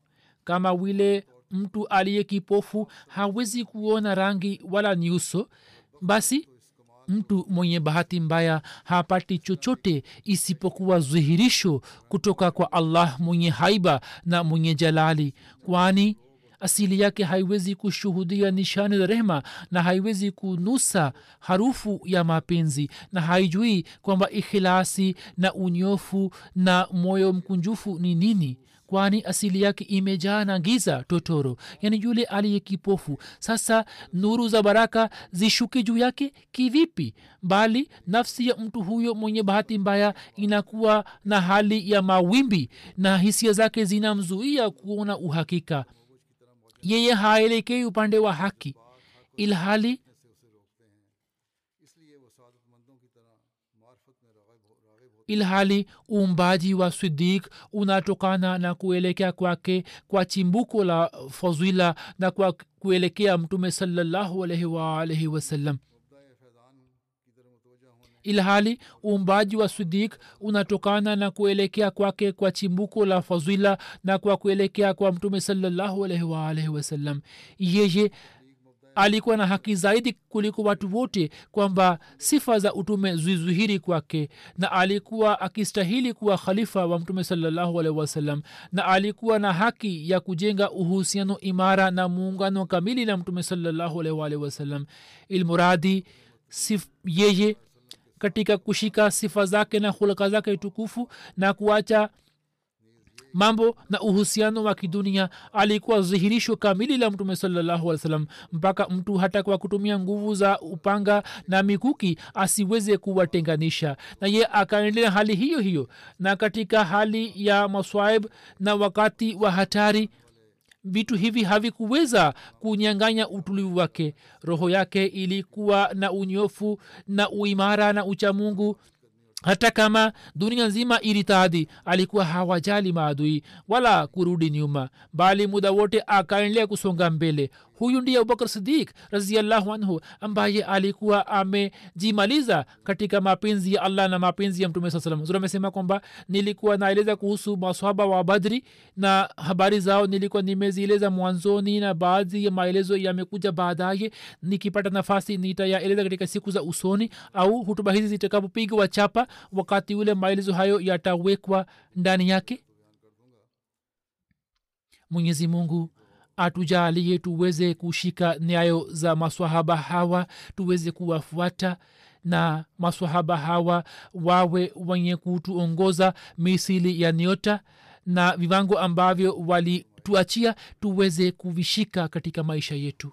Kama vile mtu aliye kipofu hawezi kuona rangi wala nyuso basi mtu mwenye bahati mbaya hapati chochote isipokuwa dhihirisho kutoka kwa allah mwenye haiba na mwenye jalali. Kwani asili yake haiwezi kushuhudia nishani za rehma na haiwezi kunusa harufu ya mapenzi na haijui kwamba ikhilasi na unyofu na moyo mkunjufu ni nini kwani asili yake imejaa na giza totoro yani yule aliye kipofu. Sasa nuru za baraka zishuke juu yake kivipi? Bali nafsi ya mtu huyo mwenye bahati mbaya inakuwa na hali ya mawimbi na hisia zake zinamzuia kuona uhakika. Yeye haelekei upande wa haki ilhali ilhali uumbaji wa sidik unatokana na kuelekea kwake kwa chimbuko la fadhila na kwa kuelekea mtume salallahu alaihi waalaihi wasallam ilhali uumbaji wa sidik unatokana na kuelekea kwake kwa chimbuko la fadhila na kwa kuelekea kwa mtume salallahu alaihi waalaihi wasallam yeye alikuwa na haki zaidi kuliko watu wote kwamba sifa za utume zizuhiri kwake na alikuwa akistahili kuwa khalifa wa mtume salallahu alaihi na alikuwa na haki ya kujenga uhusiano imara na muungano kamili na mtume salallahu alaihi ilmuradi sif yeye katika kushika sifa zake na hulka zake tukufu na kuacha mambo na uhusiano wa kidunia alikuwa dhihirisho kamili la mtume salallahu salam mpaka mtu hata kwa kutumia nguvu za upanga na mikuki asiweze kuwatenganisha. Na ye akaendelea hali hiyo hiyo. Na katika hali ya maswaib na wakati wa hatari vitu hivi havikuweza kunyanganya utulivu wake. Roho yake ilikuwa na unyofu na uimara na uchamungu hata kama dunia nzima ilitaadhi alikuwa hawajali maadui wala kurudi nyuma bali muda wote akaendelea kusonga mbele huyu ndiye abubakar sidik raziallahu anhu ambaye alikuwa amejimaliza katika mapenzi ya allah na mapenzi ya mtume saa salam amesema kwamba nilikuwa naeleza kuhusu maswaba wa badri na habari zao nilikuwa nimezieleza mwanzoni na baadhi ya maelezo yamekuja baadaye. Nikipata nafasi nitayaeleza katika siku za usoni au hutuba hizi zitakapopigwa chapa wakati ule maelezo hayo yatawekwa ndani yake. Mwenyezi mungu atujalie tuweze kushika nyayo za maswahaba hawa tuweze kuwafuata na maswahaba hawa wawe wenye kutuongoza misili ya nyota na viwango ambavyo walituachia tuweze kuvishika katika maisha yetu